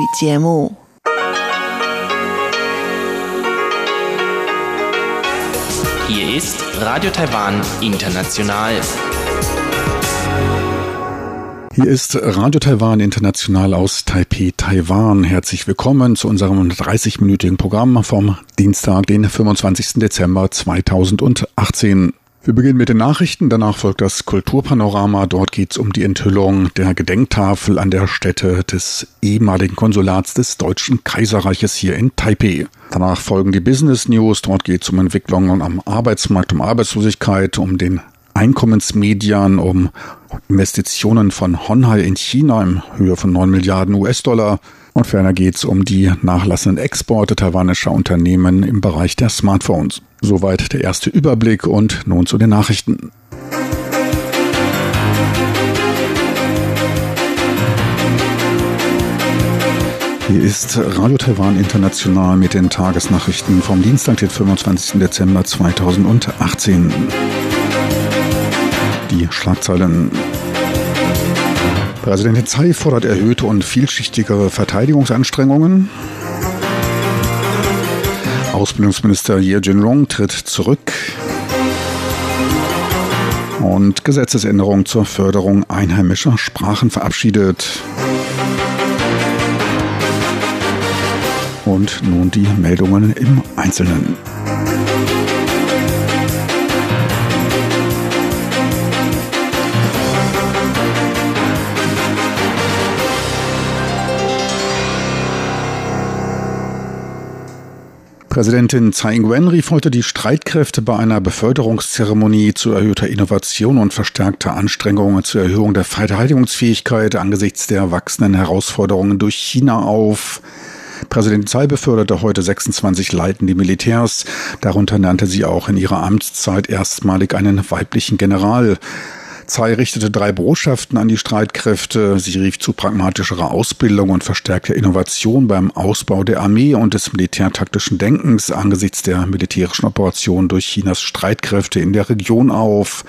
语节目。Hier ist Radio Taiwan International. Hier ist Radio Taiwan International aus Taipei, Taiwan. Herzlich willkommen zu unserem 30-minütigen Programm vom Dienstag, den 25. Dezember 2018. Wir beginnen mit den Nachrichten, danach folgt das Kulturpanorama. Dort geht es um die Enthüllung der Gedenktafel an der Stätte des ehemaligen Konsulats des Deutschen Kaiserreiches hier in Taipei. Danach folgen die Business News. Dort geht es um Entwicklungen am Arbeitsmarkt, um Arbeitslosigkeit, um den Einkommensmedian, um Investitionen von Honhai in China in Höhe von 9 Milliarden US-Dollar. Und ferner geht es um die nachlassenden Exporte taiwanischer Unternehmen im Bereich der Smartphones. Soweit der erste Überblick und nun zu den Nachrichten. Hier ist Radio Taiwan International mit den Tagesnachrichten vom Dienstag, den 25. Dezember 2018. Die Schlagzeilen. Präsidentin Tsai fordert erhöhte und vielschichtigere Verteidigungsanstrengungen. Ausbildungsminister Ye Jinrong tritt zurück. Und Gesetzesänderung zur Förderung einheimischer Sprachen verabschiedet. Und nun die Meldungen im Einzelnen. Präsidentin Tsai Ing-wen rief heute die Streitkräfte bei einer Beförderungszeremonie zu erhöhter Innovation und verstärkter Anstrengungen zur Erhöhung der Verteidigungsfähigkeit angesichts der wachsenden Herausforderungen durch China auf. Präsident Tsai beförderte heute 26 leitende Militärs. Darunter nannte sie auch in ihrer Amtszeit erstmalig einen weiblichen General. Tsai richtete drei Botschaften an die Streitkräfte. Sie rief zu pragmatischerer Ausbildung und verstärkter Innovation beim Ausbau der Armee und des militärtaktischen Denkens angesichts der militärischen Operation durch Chinas Streitkräfte in der Region auf.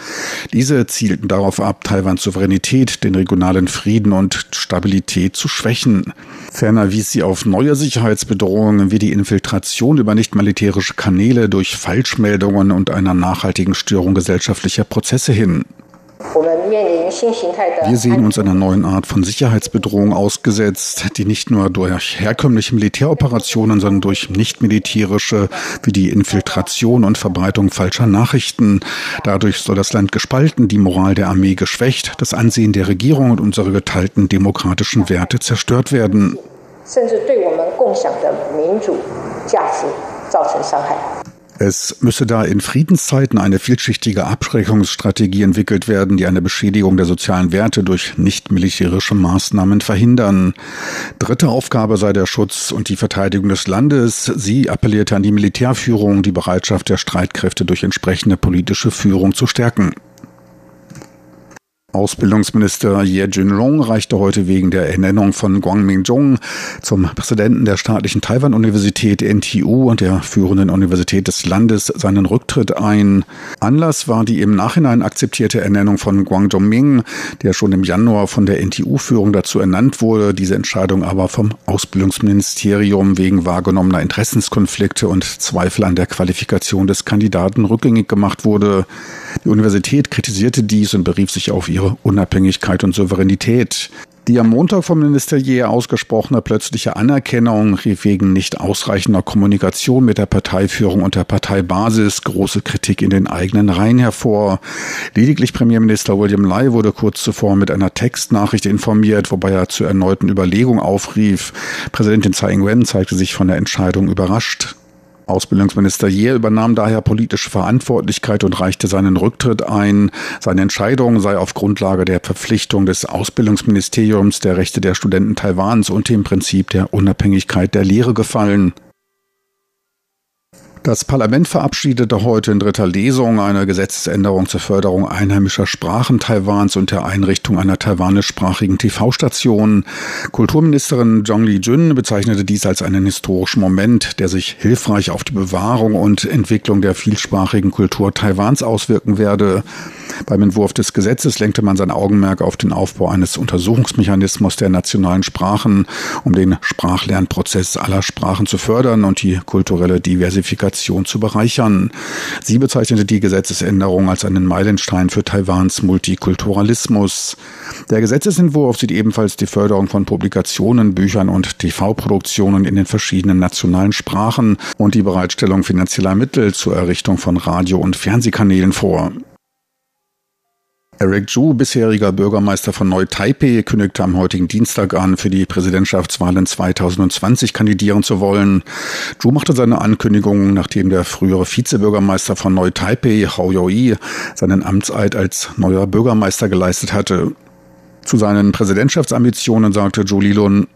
Diese zielten darauf ab, Taiwans Souveränität, den regionalen Frieden und Stabilität zu schwächen. Ferner wies sie auf neue Sicherheitsbedrohungen wie die Infiltration über nicht-militärische Kanäle durch Falschmeldungen und einer nachhaltigen Störung gesellschaftlicher Prozesse hin. Wir sehen uns einer neuen Art von Sicherheitsbedrohung ausgesetzt, die nicht nur durch herkömmliche Militäroperationen, sondern durch nicht-militärische wie die Infiltration und Verbreitung falscher Nachrichten. Dadurch soll das Land gespalten, die Moral der Armee geschwächt, das Ansehen der Regierung und unsere geteilten demokratischen Werte zerstört werden. 甚至对我们共享的民主价值造成伤害。 Es müsse da in Friedenszeiten eine vielschichtige Abschreckungsstrategie entwickelt werden, die eine Beschädigung der sozialen Werte durch nicht-militärische Maßnahmen verhindern. Dritte Aufgabe sei der Schutz und die Verteidigung des Landes. Sie appellierte an die Militärführung, die Bereitschaft der Streitkräfte durch entsprechende politische Führung zu stärken. Ausbildungsminister Ye Jinrong reichte heute wegen der Ernennung von Guang Mingjong zum Präsidenten der staatlichen Taiwan-Universität NTU und der führenden Universität des Landes seinen Rücktritt ein. Anlass war die im Nachhinein akzeptierte Ernennung von Guang Zhongming, der schon im Januar von der NTU-Führung dazu ernannt wurde, diese Entscheidung aber vom Ausbildungsministerium wegen wahrgenommener Interessenskonflikte und Zweifel an der Qualifikation des Kandidaten rückgängig gemacht wurde. Die Universität kritisierte dies und berief sich auf ihre ihre Unabhängigkeit und Souveränität. Die am Montag vom Minister Jäger ausgesprochene plötzliche Anerkennung rief wegen nicht ausreichender Kommunikation mit der Parteiführung und der Parteibasis große Kritik in den eigenen Reihen hervor. Lediglich Premierminister William Lai wurde kurz zuvor mit einer Textnachricht informiert, wobei er zur erneuten Überlegung aufrief. Präsidentin Tsai Ing-wen zeigte sich von der Entscheidung überrascht. Ausbildungsminister Jeer übernahm daher politische Verantwortlichkeit und reichte seinen Rücktritt ein. Seine Entscheidung sei auf Grundlage der Verpflichtung des Ausbildungsministeriums der Rechte der Studenten Taiwans und dem Prinzip der Unabhängigkeit der Lehre gefallen. Das Parlament verabschiedete heute in dritter Lesung eine Gesetzesänderung zur Förderung einheimischer Sprachen Taiwans und der Einrichtung einer taiwanischsprachigen TV-Station. Kulturministerin Zhang Li-jun bezeichnete dies als einen historischen Moment, der sich hilfreich auf die Bewahrung und Entwicklung der vielsprachigen Kultur Taiwans auswirken werde. Beim Entwurf des Gesetzes lenkte man sein Augenmerk auf den Aufbau eines Untersuchungsmechanismus der nationalen Sprachen, um den Sprachlernprozess aller Sprachen zu fördern und die kulturelle Diversifikation zu bereichern. Sie bezeichnete die Gesetzesänderung als einen Meilenstein für Taiwans Multikulturalismus. Der Gesetzesentwurf sieht ebenfalls die Förderung von Publikationen, Büchern und TV-Produktionen in den verschiedenen nationalen Sprachen und die Bereitstellung finanzieller Mittel zur Errichtung von Radio- und Fernsehkanälen vor. Eric Zhu, bisheriger Bürgermeister von Neu-Taipei, kündigte am heutigen Dienstag an, für die Präsidentschaftswahlen 2020 kandidieren zu wollen. Zhu machte seine Ankündigung, nachdem der frühere Vizebürgermeister von Neu-Taipei, Hao Yoi, seinen Amtseid als neuer Bürgermeister geleistet hatte. Zu seinen Präsidentschaftsambitionen sagte Zhu Lilun,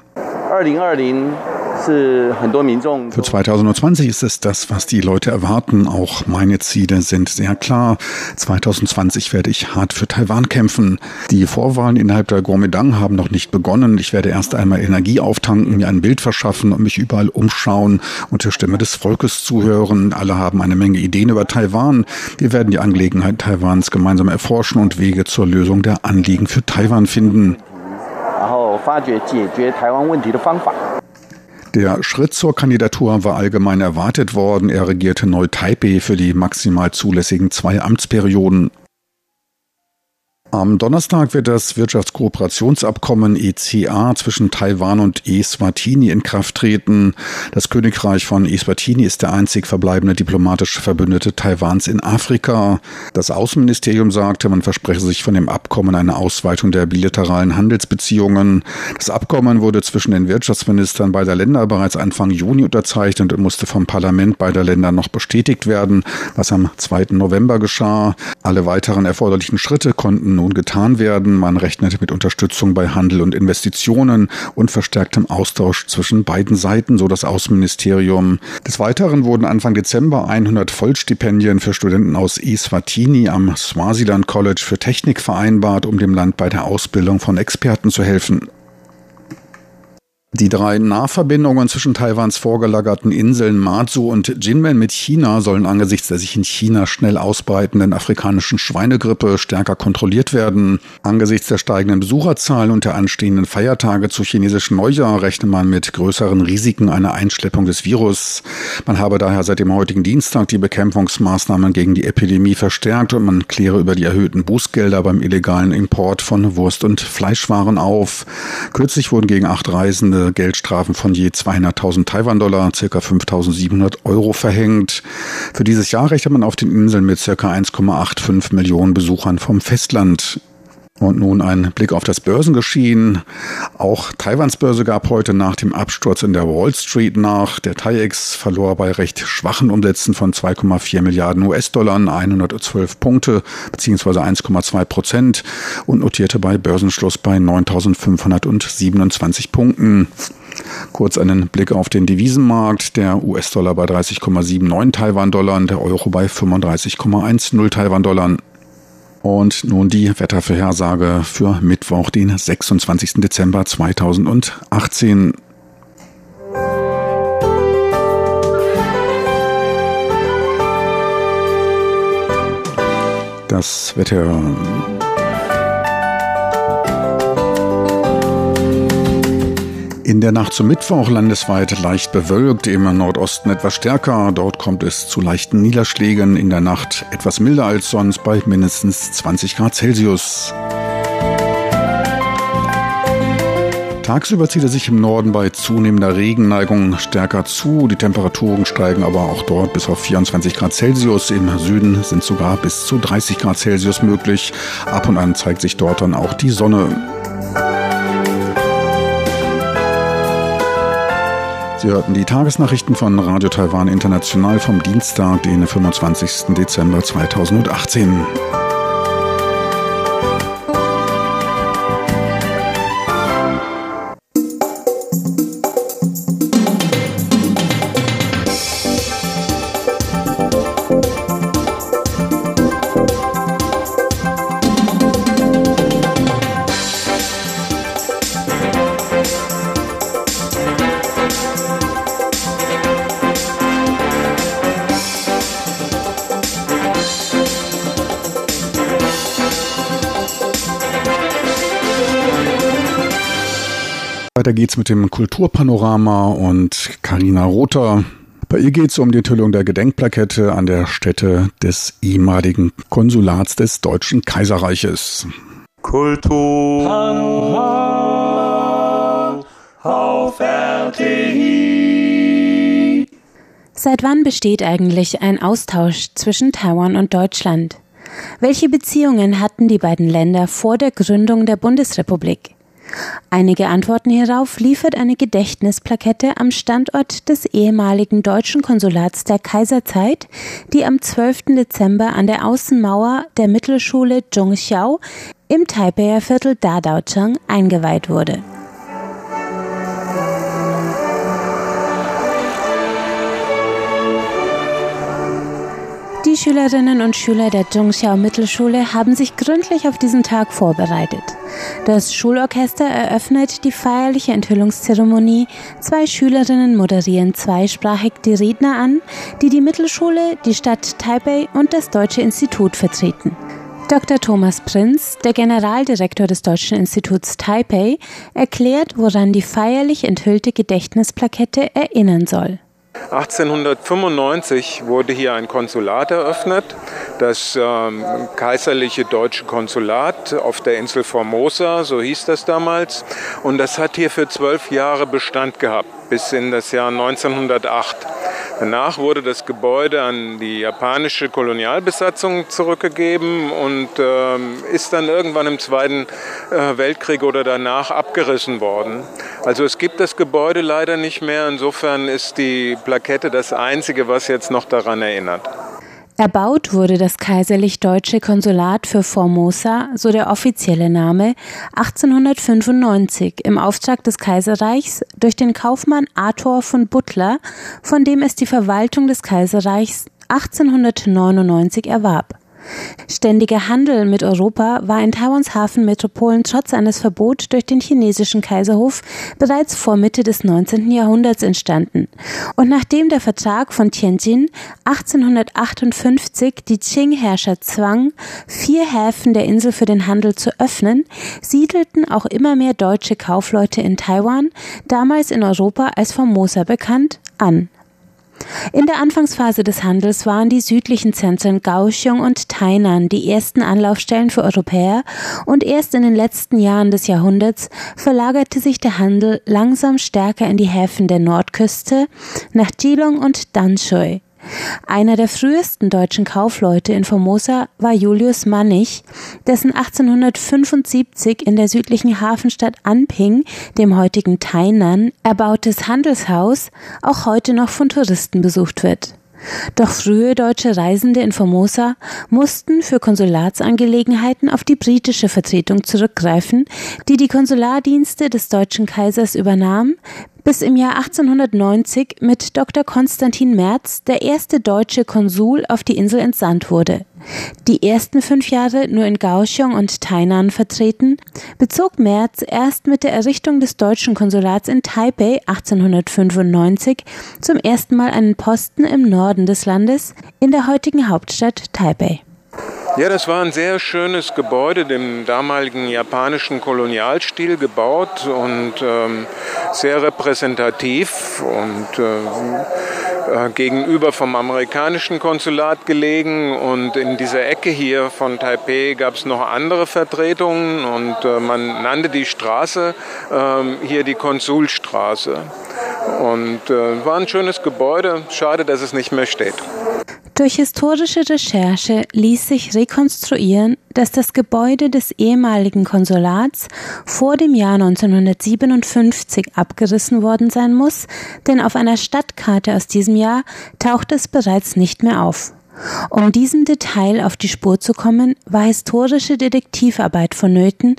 2020 für 2020 ist es das, was die Leute erwarten. Auch meine Ziele sind sehr klar. 2020 werde ich hart für Taiwan kämpfen. Die Vorwahlen innerhalb der Kuomintang haben noch nicht begonnen. Ich werde erst einmal Energie auftanken, mir ein Bild verschaffen und mich überall umschauen und der Stimme des Volkes zuhören. Alle haben eine Menge Ideen über Taiwan. Wir werden die Angelegenheit Taiwans gemeinsam erforschen und Wege zur Lösung der Anliegen für Taiwan finden. 然后发掘解决台湾问题的方法。 Der Schritt zur Kandidatur war allgemein erwartet worden. Er regierte Neu-Taipei für die maximal zulässigen zwei Amtsperioden. Am Donnerstag wird das Wirtschaftskooperationsabkommen ECA zwischen Taiwan und Eswatini in Kraft treten. Das Königreich von Eswatini ist der einzig verbleibende diplomatische Verbündete Taiwans in Afrika. Das Außenministerium sagte, man verspreche sich von dem Abkommen eine Ausweitung der bilateralen Handelsbeziehungen. Das Abkommen wurde zwischen den Wirtschaftsministern beider Länder bereits Anfang Juni unterzeichnet und musste vom Parlament beider Länder noch bestätigt werden, was am 2. November geschah. Alle weiteren erforderlichen Schritte konnten nun getan werden. Man rechnet mit Unterstützung bei Handel und Investitionen und verstärktem Austausch zwischen beiden Seiten, so das Außenministerium. Des Weiteren wurden Anfang Dezember 100 Vollstipendien für Studenten aus Eswatini am Swaziland College für Technik vereinbart, um dem Land bei der Ausbildung von Experten zu helfen. Die drei Nahverbindungen zwischen Taiwans vorgelagerten Inseln Matsu und Jinmen mit China sollen angesichts der sich in China schnell ausbreitenden afrikanischen Schweinegrippe stärker kontrolliert werden. Angesichts der steigenden Besucherzahlen und der anstehenden Feiertage zu chinesischen Neujahr rechnet man mit größeren Risiken einer Einschleppung des Virus. Man habe daher seit dem heutigen Dienstag die Bekämpfungsmaßnahmen gegen die Epidemie verstärkt und man kläre über die erhöhten Bußgelder beim illegalen Import von Wurst- und Fleischwaren auf. Kürzlich wurden gegen acht Reisende Geldstrafen von je 200.000 Taiwan-Dollar, circa 5.700 Euro verhängt. Für dieses Jahr rechnet man auf den Inseln mit circa 1,85 Millionen Besuchern vom Festland. Und nun ein Blick auf das Börsengeschehen. Auch Taiwans Börse gab heute nach dem Absturz in der Wall Street nach. Der TAIEX verlor bei recht schwachen Umsätzen von 2,4 Milliarden US-Dollar 112 Punkte bzw. 1,2 Prozent und notierte bei Börsenschluss bei 9.527 Punkten. Kurz einen Blick auf den Devisenmarkt. Der US-Dollar bei 30,79 Taiwan-Dollar, der Euro bei 35,10 Taiwan-Dollar. Und nun die Wettervorhersage für Mittwoch, den 26. Dezember 2018. Das Wetter In der Nacht zum Mittwoch landesweit leicht bewölkt, im Nordosten etwas stärker. Dort kommt es zu leichten Niederschlägen. In der Nacht etwas milder als sonst bei mindestens 20 Grad Celsius. Tagsüber zieht er sich im Norden bei zunehmender Regenneigung stärker zu. Die Temperaturen steigen aber auch dort bis auf 24 Grad Celsius. Im Süden sind sogar bis zu 30 Grad Celsius möglich. Ab und an zeigt sich dort dann auch die Sonne. Sie hörten die Tagesnachrichten von Radio Taiwan International vom Dienstag, den 25. Dezember 2018. geht's mit dem Kulturpanorama und Karina Rother. Bei ihr geht es um die Enthüllung der Gedenkplakette an der Stätte des ehemaligen Konsulats des Deutschen Kaiserreiches. Kultur auf RTI. Seit wann besteht eigentlich ein Austausch zwischen Taiwan und Deutschland? Welche Beziehungen hatten die beiden Länder vor der Gründung der Bundesrepublik? Einige Antworten hierauf liefert eine Gedächtnisplakette am Standort des ehemaligen deutschen Konsulats der Kaiserzeit, die am 12. Dezember an der Außenmauer der Mittelschule Zhongxiao im Taipeier Viertel Dadaocheng eingeweiht wurde. Die Schülerinnen und Schüler der Zhongxiao Mittelschule haben sich gründlich auf diesen Tag vorbereitet. Das Schulorchester eröffnet die feierliche Enthüllungszeremonie. Zwei Schülerinnen moderieren zweisprachig die Redner an, die die Mittelschule, die Stadt Taipei und das Deutsche Institut vertreten. Dr. Thomas Prinz, der Generaldirektor des Deutschen Instituts Taipei, erklärt, woran die feierlich enthüllte Gedächtnisplakette erinnern soll. 1895 wurde hier ein Konsulat eröffnet, das ähm, kaiserliche deutsche Konsulat auf der Insel Formosa, so hieß das damals. Und das hat hier für zwölf Jahre Bestand gehabt, bis in das Jahr 1908. Danach wurde das Gebäude an die japanische Kolonialbesatzung zurückgegeben und ähm, ist dann irgendwann im Zweiten äh, Weltkrieg oder danach abgerissen worden. Also es gibt das Gebäude leider nicht mehr. Insofern ist die Plakette das Einzige, was jetzt noch daran erinnert. Erbaut wurde das kaiserlich-deutsche Konsulat für Formosa, so der offizielle Name, 1895 im Auftrag des Kaiserreichs durch den Kaufmann Arthur von Butler, von dem es die Verwaltung des Kaiserreichs 1899 erwarb. Ständiger Handel mit Europa war in Taiwans Hafenmetropolen trotz eines Verbots durch den chinesischen Kaiserhof bereits vor Mitte des 19. Jahrhunderts entstanden. Und nachdem der Vertrag von Tianjin 1858 die Qing-Herrscher zwang, vier Häfen der Insel für den Handel zu öffnen, siedelten auch immer mehr deutsche Kaufleute in Taiwan, damals in Europa als Formosa bekannt, an. In der Anfangsphase des Handels waren die südlichen Zentren Kaohsiung und Tainan die ersten Anlaufstellen für Europäer und erst in den letzten Jahren des Jahrhunderts verlagerte sich der Handel langsam stärker in die Häfen der Nordküste nach Geelong und Danshui. Einer der frühesten deutschen Kaufleute in Formosa war Julius Mannig, dessen 1875 in der südlichen Hafenstadt Anping, dem heutigen Tainan, erbautes Handelshaus auch heute noch von Touristen besucht wird. Doch frühe deutsche Reisende in Formosa mussten für Konsulatsangelegenheiten auf die britische Vertretung zurückgreifen, die die Konsulardienste des deutschen Kaisers übernahm, bis im Jahr 1890 mit Dr. Konstantin Merz der erste deutsche Konsul auf die Insel entsandt wurde. Die ersten fünf Jahre nur in Kaohsiung und Tainan vertreten, bezog Merz erst mit der Errichtung des deutschen Konsulats in Taipei 1895 zum ersten Mal einen Posten im Norden des Landes in der heutigen Hauptstadt Taipei. Ja, das war ein sehr schönes Gebäude, dem damaligen japanischen Kolonialstil gebaut und ähm, sehr repräsentativ und äh, äh, gegenüber vom amerikanischen Konsulat gelegen. Und in dieser Ecke hier von Taipei gab es noch andere Vertretungen und äh, man nannte die Straße äh, hier die Konsulstraße. Und äh, war ein schönes Gebäude. Schade, dass es nicht mehr steht. Durch historische Recherche ließ sich rekonstruieren, dass das Gebäude des ehemaligen Konsulats vor dem Jahr 1957 abgerissen worden sein muss, denn auf einer Stadtkarte aus diesem Jahr taucht es bereits nicht mehr auf. Um diesem Detail auf die Spur zu kommen, war historische Detektivarbeit vonnöten,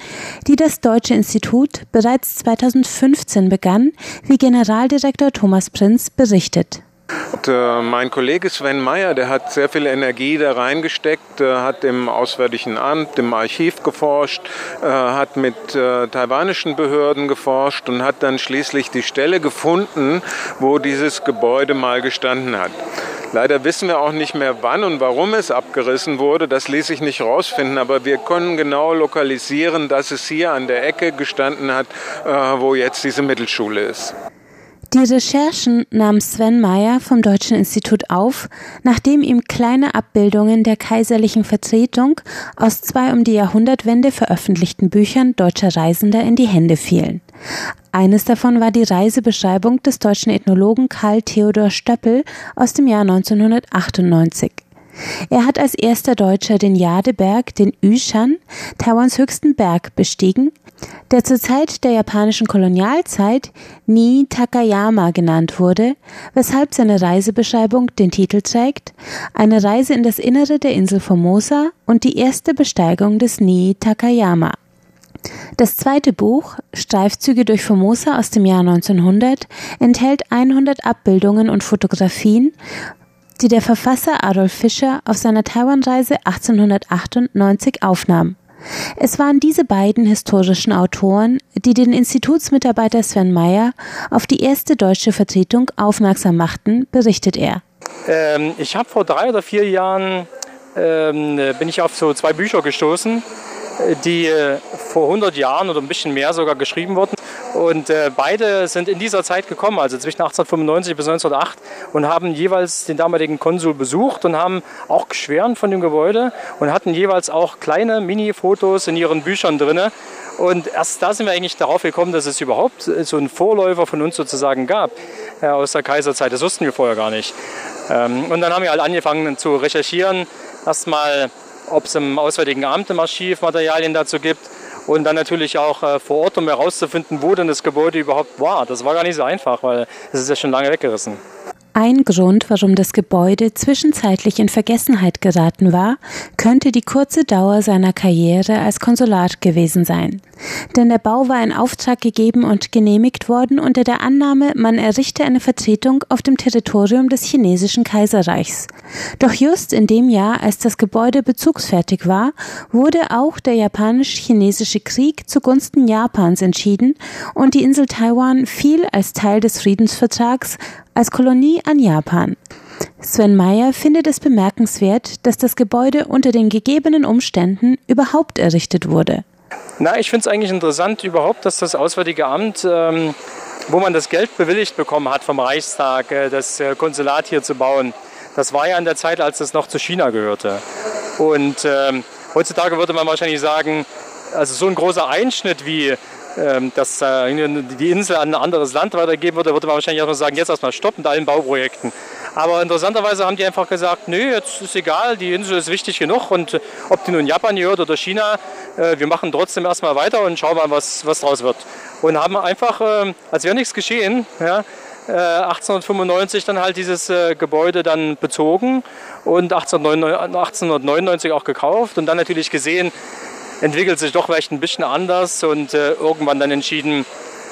die das Deutsche Institut bereits 2015 begann, wie Generaldirektor Thomas Prinz berichtet. Und, äh, mein Kollege Sven Meyer, der hat sehr viel Energie da reingesteckt, äh, hat im Auswärtigen Amt, im Archiv geforscht, äh, hat mit äh, taiwanischen Behörden geforscht und hat dann schließlich die Stelle gefunden, wo dieses Gebäude mal gestanden hat. Leider wissen wir auch nicht mehr, wann und warum es abgerissen wurde. Das ließ sich nicht rausfinden, aber wir können genau lokalisieren, dass es hier an der Ecke gestanden hat, äh, wo jetzt diese Mittelschule ist. Die Recherchen nahm Sven Meyer vom Deutschen Institut auf, nachdem ihm kleine Abbildungen der kaiserlichen Vertretung aus zwei um die Jahrhundertwende veröffentlichten Büchern deutscher Reisender in die Hände fielen. Eines davon war die Reisebeschreibung des deutschen Ethnologen Karl Theodor Stöppel aus dem Jahr 1998. Er hat als erster Deutscher den Jadeberg, den Yushan, Taiwans höchsten Berg, bestiegen, der zur Zeit der japanischen Kolonialzeit Ni Takayama genannt wurde, weshalb seine Reisebeschreibung den Titel trägt Eine Reise in das Innere der Insel Formosa und die erste Besteigung des Ni Takayama. Das zweite Buch, Streifzüge durch Formosa aus dem Jahr 1900, enthält 100 Abbildungen und Fotografien, die der Verfasser Adolf Fischer auf seiner Taiwanreise 1898 aufnahm. Es waren diese beiden historischen Autoren, die den Institutsmitarbeiter Sven Meyer auf die erste deutsche Vertretung aufmerksam machten, berichtet er. Ähm, ich habe vor drei oder vier Jahren ähm, bin ich auf so zwei Bücher gestoßen, die äh, vor 100 Jahren oder ein bisschen mehr sogar geschrieben wurden. Und äh, beide sind in dieser Zeit gekommen, also zwischen 1895 bis 1908, und haben jeweils den damaligen Konsul besucht und haben auch geschwärmt von dem Gebäude und hatten jeweils auch kleine Mini-Fotos in ihren Büchern drin. Und erst da sind wir eigentlich darauf gekommen, dass es überhaupt so einen Vorläufer von uns sozusagen gab äh, aus der Kaiserzeit. Das wussten wir vorher gar nicht. Ähm, und dann haben wir halt angefangen zu recherchieren. Erstmal, ob es im Auswärtigen Amt im Archiv Materialien dazu gibt und dann natürlich auch äh, vor Ort, um herauszufinden, wo denn das Gebäude überhaupt war. Das war gar nicht so einfach, weil es ist ja schon lange weggerissen. Ein Grund, warum das Gebäude zwischenzeitlich in Vergessenheit geraten war, könnte die kurze Dauer seiner Karriere als Konsulat gewesen sein. Denn der Bau war in Auftrag gegeben und genehmigt worden unter der Annahme, man errichte eine Vertretung auf dem Territorium des chinesischen Kaiserreichs. Doch just in dem Jahr, als das Gebäude bezugsfertig war, wurde auch der japanisch-chinesische Krieg zugunsten Japans entschieden und die Insel Taiwan fiel als Teil des Friedensvertrags als Kolonie an Japan. Sven Meyer findet es bemerkenswert, dass das Gebäude unter den gegebenen Umständen überhaupt errichtet wurde. Na, ich finde es eigentlich interessant überhaupt, dass das Auswärtige Amt, ähm, wo man das Geld bewilligt bekommen hat vom Reichstag, äh, das äh, Konsulat hier zu bauen, das war ja in der Zeit, als es noch zu China gehörte. Und ähm, heutzutage würde man wahrscheinlich sagen, also so ein großer Einschnitt wie dass äh, die Insel an ein anderes Land weitergeben würde, würde man wahrscheinlich erstmal sagen, jetzt erstmal stoppen mit allen Bauprojekten. Aber interessanterweise haben die einfach gesagt, nö, jetzt ist egal, die Insel ist wichtig genug und äh, ob die nun Japan gehört oder China, äh, wir machen trotzdem erstmal weiter und schauen mal, was, was draus wird. Und haben einfach, als wäre nichts geschehen, ja, 1895 dann halt dieses Gebäude dann bezogen und 1899 auch gekauft und dann natürlich gesehen, entwickelt sich doch vielleicht ein bisschen anders und äh, irgendwann dann entschieden,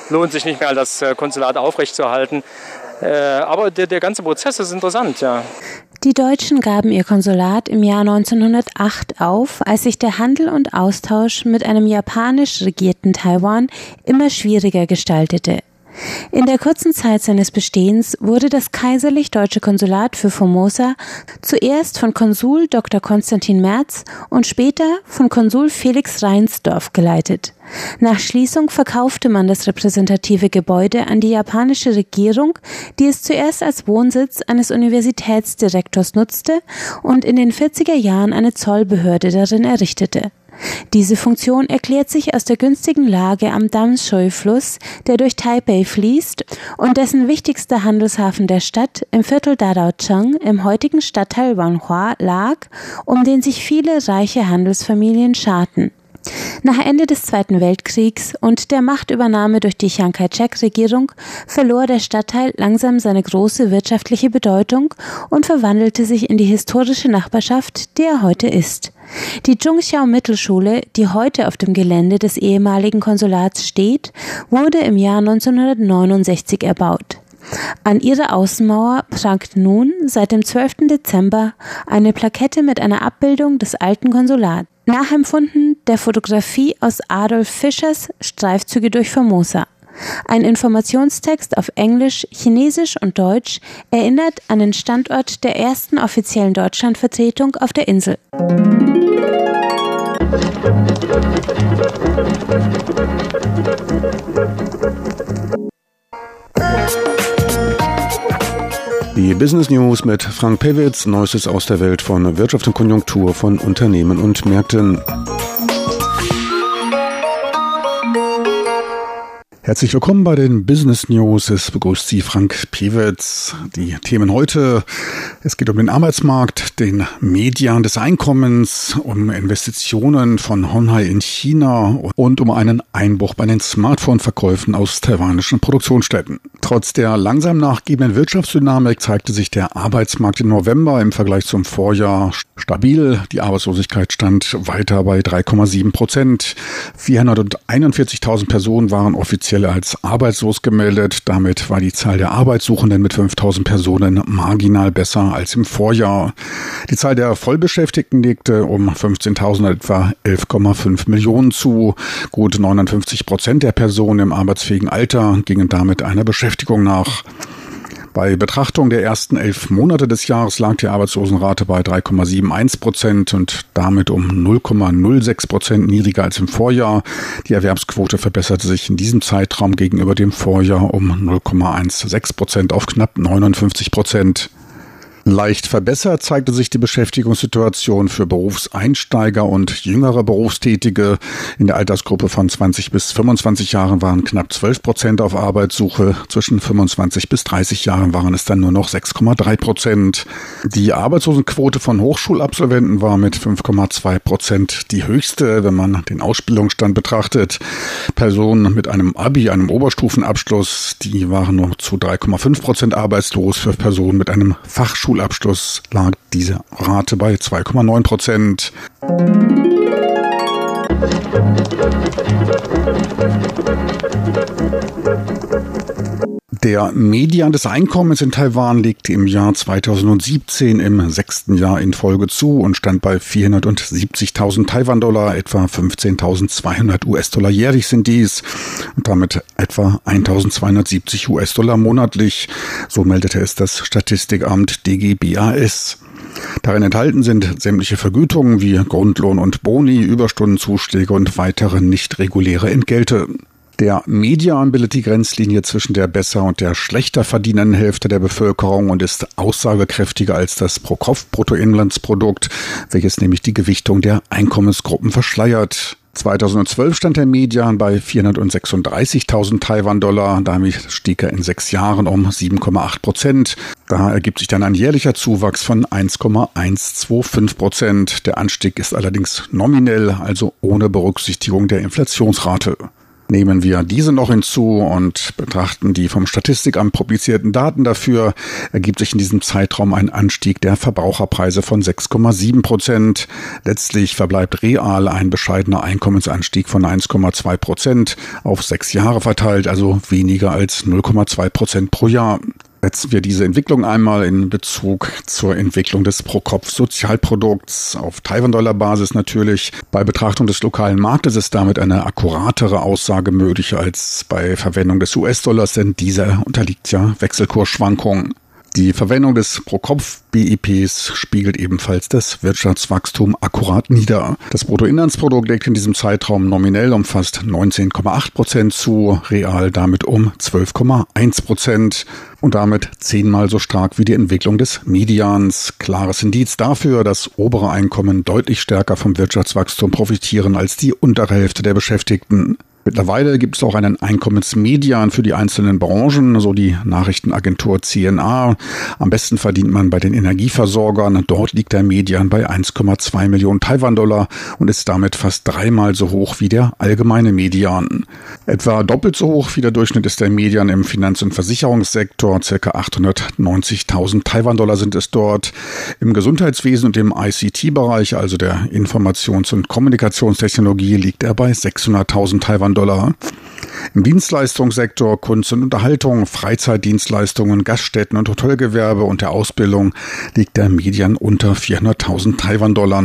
lohnt sich nicht mehr, das äh, Konsulat aufrechtzuerhalten. Äh, aber der, der ganze Prozess ist interessant, ja. Die Deutschen gaben ihr Konsulat im Jahr 1908 auf, als sich der Handel und Austausch mit einem japanisch regierten Taiwan immer schwieriger gestaltete. In der kurzen Zeit seines Bestehens wurde das kaiserlich deutsche Konsulat für Formosa zuerst von Konsul Dr. Konstantin Merz und später von Konsul Felix Reinsdorf geleitet. Nach Schließung verkaufte man das repräsentative Gebäude an die japanische Regierung, die es zuerst als Wohnsitz eines Universitätsdirektors nutzte und in den 40er Jahren eine Zollbehörde darin errichtete. Diese Funktion erklärt sich aus der günstigen Lage am Damshui-Fluss, der durch Taipei fließt und dessen wichtigster Handelshafen der Stadt im Viertel Dadaocheng im heutigen Stadtteil Wanhua lag, um den sich viele reiche Handelsfamilien scharten. Nach Ende des Zweiten Weltkriegs und der Machtübernahme durch die Chiang Kai-shek-Regierung verlor der Stadtteil langsam seine große wirtschaftliche Bedeutung und verwandelte sich in die historische Nachbarschaft, die er heute ist. Die Zhongxiao Mittelschule, die heute auf dem Gelände des ehemaligen Konsulats steht, wurde im Jahr 1969 erbaut. An ihrer Außenmauer prangt nun seit dem 12. Dezember eine Plakette mit einer Abbildung des alten Konsulats, nachempfunden der Fotografie aus Adolf Fischers Streifzüge durch Formosa. Ein Informationstext auf Englisch, Chinesisch und Deutsch erinnert an den Standort der ersten offiziellen Deutschlandvertretung auf der Insel. Die Business News mit Frank Pewitz, Neuestes aus der Welt von Wirtschaft und Konjunktur von Unternehmen und Märkten. Herzlich willkommen bei den Business News. Es begrüßt Sie Frank Pewitz. Die Themen heute. Es geht um den Arbeitsmarkt, den Median des Einkommens, um Investitionen von Honhai in China und um einen Einbruch bei den Smartphone-Verkäufen aus taiwanischen Produktionsstätten. Trotz der langsam nachgebenden Wirtschaftsdynamik zeigte sich der Arbeitsmarkt im November im Vergleich zum Vorjahr stabil. Die Arbeitslosigkeit stand weiter bei 3,7 Prozent. 441.000 Personen waren offiziell offiziell als arbeitslos gemeldet. Damit war die Zahl der Arbeitssuchenden mit 5000 Personen marginal besser als im Vorjahr. Die Zahl der Vollbeschäftigten legte um 15.000 etwa 11,5 Millionen zu. Gut 59 Prozent der Personen im arbeitsfähigen Alter gingen damit einer Beschäftigung nach. Bei Betrachtung der ersten elf Monate des Jahres lag die Arbeitslosenrate bei 3,71 Prozent und damit um 0,06 Prozent niedriger als im Vorjahr. Die Erwerbsquote verbesserte sich in diesem Zeitraum gegenüber dem Vorjahr um 0,16 Prozent auf knapp 59 Prozent. Leicht verbessert zeigte sich die Beschäftigungssituation für Berufseinsteiger und jüngere Berufstätige. In der Altersgruppe von 20 bis 25 Jahren waren knapp 12 Prozent auf Arbeitssuche. Zwischen 25 bis 30 Jahren waren es dann nur noch 6,3 Prozent. Die Arbeitslosenquote von Hochschulabsolventen war mit 5,2 Prozent die höchste, wenn man den Ausbildungsstand betrachtet. Personen mit einem Abi, einem Oberstufenabschluss, die waren nur zu 3,5 Prozent arbeitslos. Für Personen mit einem Fachschul Schulabschluss lag diese Rate bei 2,9 Prozent. Der Median des Einkommens in Taiwan legte im Jahr 2017 im sechsten Jahr in Folge zu und stand bei 470.000 Taiwan-Dollar, etwa 15.200 US-Dollar jährlich sind dies und damit etwa 1.270 US-Dollar monatlich. So meldete es das Statistikamt DGBAS. Darin enthalten sind sämtliche Vergütungen wie Grundlohn und Boni, Überstundenzuschläge und weitere nicht reguläre Entgelte. Der Median bildet die Grenzlinie zwischen der besser und der schlechter verdienenden Hälfte der Bevölkerung und ist aussagekräftiger als das Pro-Kopf-Bruttoinlandsprodukt, welches nämlich die Gewichtung der Einkommensgruppen verschleiert. 2012 stand der Median bei 436.000 Taiwan-Dollar. Damit stieg er in sechs Jahren um 7,8 Prozent. Da ergibt sich dann ein jährlicher Zuwachs von 1,125 Prozent. Der Anstieg ist allerdings nominell, also ohne Berücksichtigung der Inflationsrate. Nehmen wir diese noch hinzu und betrachten die vom Statistikamt publizierten Daten dafür, ergibt sich in diesem Zeitraum ein Anstieg der Verbraucherpreise von 6,7 Prozent. Letztlich verbleibt real ein bescheidener Einkommensanstieg von 1,2 Prozent auf sechs Jahre verteilt, also weniger als 0,2 Prozent pro Jahr setzen wir diese Entwicklung einmal in Bezug zur Entwicklung des Pro-Kopf-Sozialprodukts auf Taiwan-Dollar-Basis natürlich. Bei Betrachtung des lokalen Marktes ist damit eine akkuratere Aussage möglich als bei Verwendung des US-Dollars, denn dieser unterliegt ja Wechselkursschwankungen. Die Verwendung des Pro-Kopf-BIPs spiegelt ebenfalls das Wirtschaftswachstum akkurat nieder. Das Bruttoinlandsprodukt legt in diesem Zeitraum nominell um fast 19,8 Prozent zu, real damit um 12,1 Prozent und damit zehnmal so stark wie die Entwicklung des Medians. Klares Indiz dafür, dass obere Einkommen deutlich stärker vom Wirtschaftswachstum profitieren als die untere Hälfte der Beschäftigten. Mittlerweile gibt es auch einen Einkommensmedian für die einzelnen Branchen, so die Nachrichtenagentur CNA. Am besten verdient man bei den Energieversorgern. Dort liegt der Median bei 1,2 Millionen Taiwan-Dollar und ist damit fast dreimal so hoch wie der allgemeine Median. Etwa doppelt so hoch wie der Durchschnitt ist der Median im Finanz- und Versicherungssektor. Circa 890.000 Taiwan-Dollar sind es dort. Im Gesundheitswesen und im ICT-Bereich, also der Informations- und Kommunikationstechnologie, liegt er bei 600.000 Taiwan dollar Im Dienstleistungssektor, Kunst und Unterhaltung, Freizeitdienstleistungen, Gaststätten und Hotelgewerbe und der Ausbildung liegt der Median unter 400.000 Taiwan-Dollar.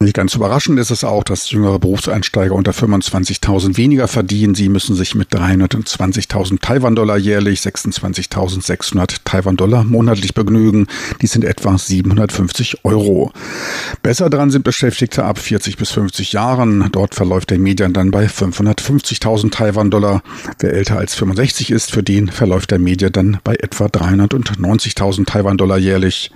Nicht ganz überraschend ist es auch, dass jüngere Berufseinsteiger unter 25.000 weniger verdienen. Sie müssen sich mit 320.000 Taiwan-Dollar jährlich, 26.600 Taiwan-Dollar monatlich begnügen. Dies sind etwa 750 Euro. Besser dran sind Beschäftigte ab 40 bis 50 Jahren. Dort verläuft der Median dann bei 550.000 Taiwan-Dollar. Wer älter als 65 ist, für den verläuft der Median dann bei etwa 390.000 Taiwan-Dollar jährlich.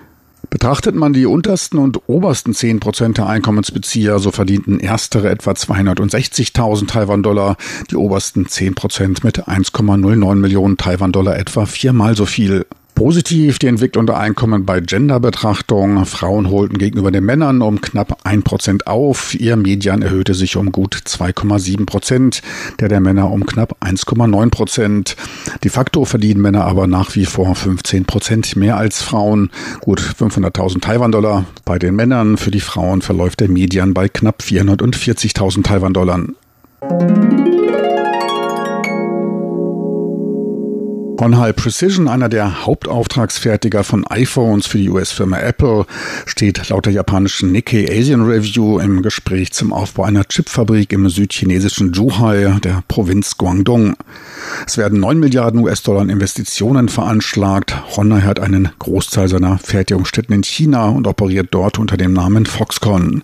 Betrachtet man die untersten und obersten 10 Prozent der Einkommensbezieher, so verdienten erstere etwa 260.000 Taiwan-Dollar, die obersten 10 Prozent mit 1,09 Millionen Taiwan-Dollar etwa viermal so viel. Positiv die Entwicklung der Einkommen bei Genderbetrachtung. Frauen holten gegenüber den Männern um knapp ein Prozent auf. Ihr Median erhöhte sich um gut 2,7 Prozent, der der Männer um knapp 1,9 Prozent. De facto verdienen Männer aber nach wie vor 15 Prozent mehr als Frauen. Gut 500.000 Taiwan-Dollar bei den Männern. Für die Frauen verläuft der Median bei knapp 440.000 Taiwan-Dollar. Honhai Precision, einer der Hauptauftragsfertiger von iPhones für die US-Firma Apple, steht laut der japanischen Nikkei Asian Review im Gespräch zum Aufbau einer Chipfabrik im südchinesischen Zhuhai, der Provinz Guangdong. Es werden 9 Milliarden US-Dollar Investitionen veranschlagt. Honhai hat einen Großteil seiner Fertigungsstätten in China und operiert dort unter dem Namen Foxconn.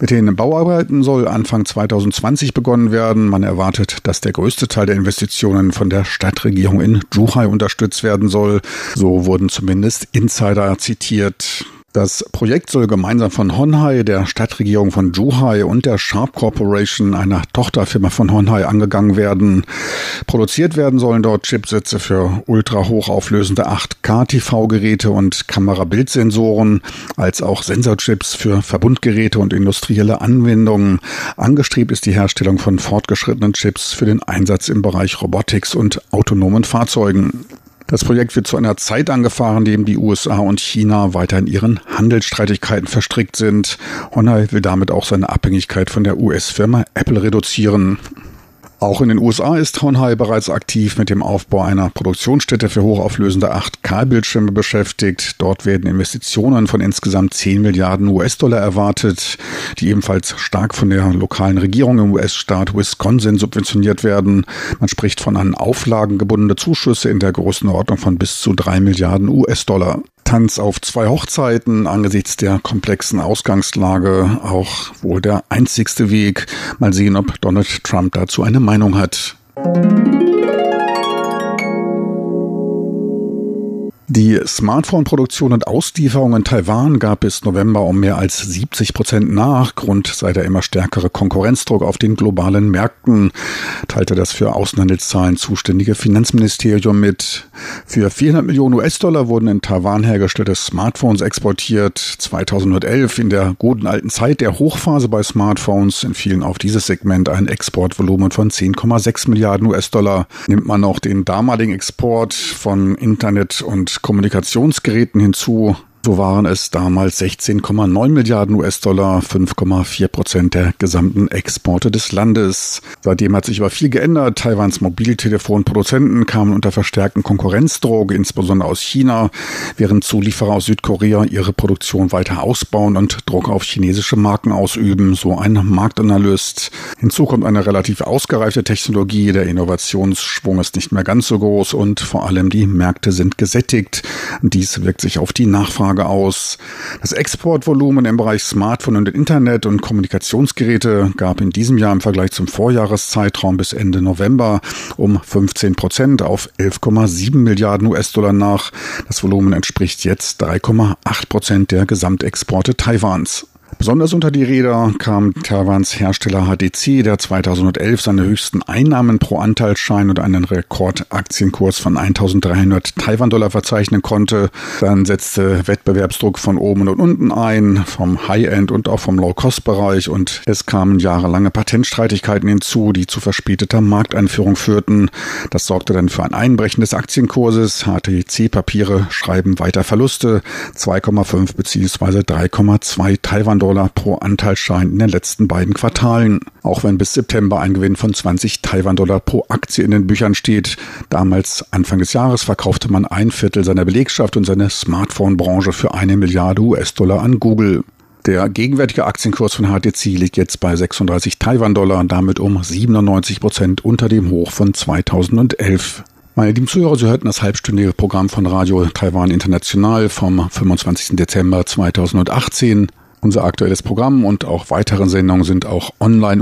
Mit den Bauarbeiten soll Anfang 2020 begonnen werden. Man erwartet, dass der größte Teil der Investitionen von der Stadtregierung in Zhuhai unterstützt werden soll. So wurden zumindest Insider zitiert. Das Projekt soll gemeinsam von Honhai, der Stadtregierung von Zhuhai und der Sharp Corporation, einer Tochterfirma von Honhai, angegangen werden. Produziert werden sollen dort Chipsätze für ultra hochauflösende 8K-TV-Geräte und Kamerabildsensoren, als auch Sensorchips für Verbundgeräte und industrielle Anwendungen. Angestrebt ist die Herstellung von fortgeschrittenen Chips für den Einsatz im Bereich Robotics und autonomen Fahrzeugen. Das Projekt wird zu einer Zeit angefahren, in dem die USA und China weiter in ihren Handelsstreitigkeiten verstrickt sind. Honor will damit auch seine Abhängigkeit von der US-Firma Apple reduzieren. Auch in den USA ist Honhai bereits aktiv mit dem Aufbau einer Produktionsstätte für hochauflösende 8K-Bildschirme beschäftigt. Dort werden Investitionen von insgesamt 10 Milliarden US-Dollar erwartet, die ebenfalls stark von der lokalen Regierung im US-Staat Wisconsin subventioniert werden. Man spricht von an Auflagen gebundene Zuschüsse in der Größenordnung von bis zu 3 Milliarden US-Dollar. Tanz auf zwei Hochzeiten angesichts der komplexen Ausgangslage auch wohl der einzigste Weg. Mal sehen, ob Donald Trump dazu eine Meinung hat. Die Smartphone-Produktion und Auslieferung in Taiwan gab bis November um mehr als 70 Prozent nach. Grund sei der immer stärkere Konkurrenzdruck auf den globalen Märkten, teilte das für Außenhandelszahlen zuständige Finanzministerium mit. Für 400 Millionen US-Dollar wurden in Taiwan hergestellte Smartphones exportiert. 2011 in der guten alten Zeit der Hochphase bei Smartphones entfielen auf dieses Segment ein Exportvolumen von 10,6 Milliarden US-Dollar. Nimmt man auch den damaligen Export von Internet und Kommunikationsgeräten hinzu. So waren es damals 16,9 Milliarden US-Dollar, 5,4 Prozent der gesamten Exporte des Landes. Seitdem hat sich aber viel geändert. Taiwans Mobiltelefonproduzenten kamen unter verstärkten Konkurrenzdruck, insbesondere aus China, während Zulieferer aus Südkorea ihre Produktion weiter ausbauen und Druck auf chinesische Marken ausüben, so ein Marktanalyst. Hinzu kommt eine relativ ausgereifte Technologie, der Innovationsschwung ist nicht mehr ganz so groß und vor allem die Märkte sind gesättigt. Dies wirkt sich auf die Nachfrage Nachfrage aus. Das Exportvolumen im Bereich Smartphone und Internet und Kommunikationsgeräte gab in diesem Jahr im Vergleich zum Vorjahreszeitraum bis Ende November um 15 Prozent auf 11,7 Milliarden US-Dollar nach. Das Volumen entspricht jetzt 3,8 Prozent der Gesamtexporte Taiwans. Besonders unter die Räder kam Taiwans Hersteller HDC, der 2011 seine höchsten Einnahmen pro Anteilsschein und einen Rekordaktienkurs von 1300 Taiwan-Dollar verzeichnen konnte. Dann setzte Wettbewerbsdruck von oben und unten ein, vom High-End und auch vom Low-Cost-Bereich und es kamen jahrelange Patentstreitigkeiten hinzu, die zu verspäteter Markteinführung führten. Das sorgte dann für ein Einbrechen des Aktienkurses. HTC-Papiere schreiben weiter Verluste, 2,5 bzw. 3,2 Taiwan-Dollar Taiwan-Dollar pro Anteilsschein in den letzten beiden Quartalen. Auch wenn bis September ein Gewinn von 20 Taiwan-Dollar pro Aktie in den Büchern steht. Damals, Anfang des Jahres, verkaufte man ein Viertel seiner Belegschaft und seine Smartphone-Branche für eine Milliarde US-Dollar an Google. Der gegenwärtige Aktienkurs von HTC liegt jetzt bei 36 Taiwan-Dollar, damit um 97 Prozent unter dem Hoch von 2011. Meine lieben Zuhörer, Sie hörten das halbstündige Programm von Radio Taiwan International vom 25. Dezember 2018. Unser aktuelles Programm und auch weitere Sendungen sind auch online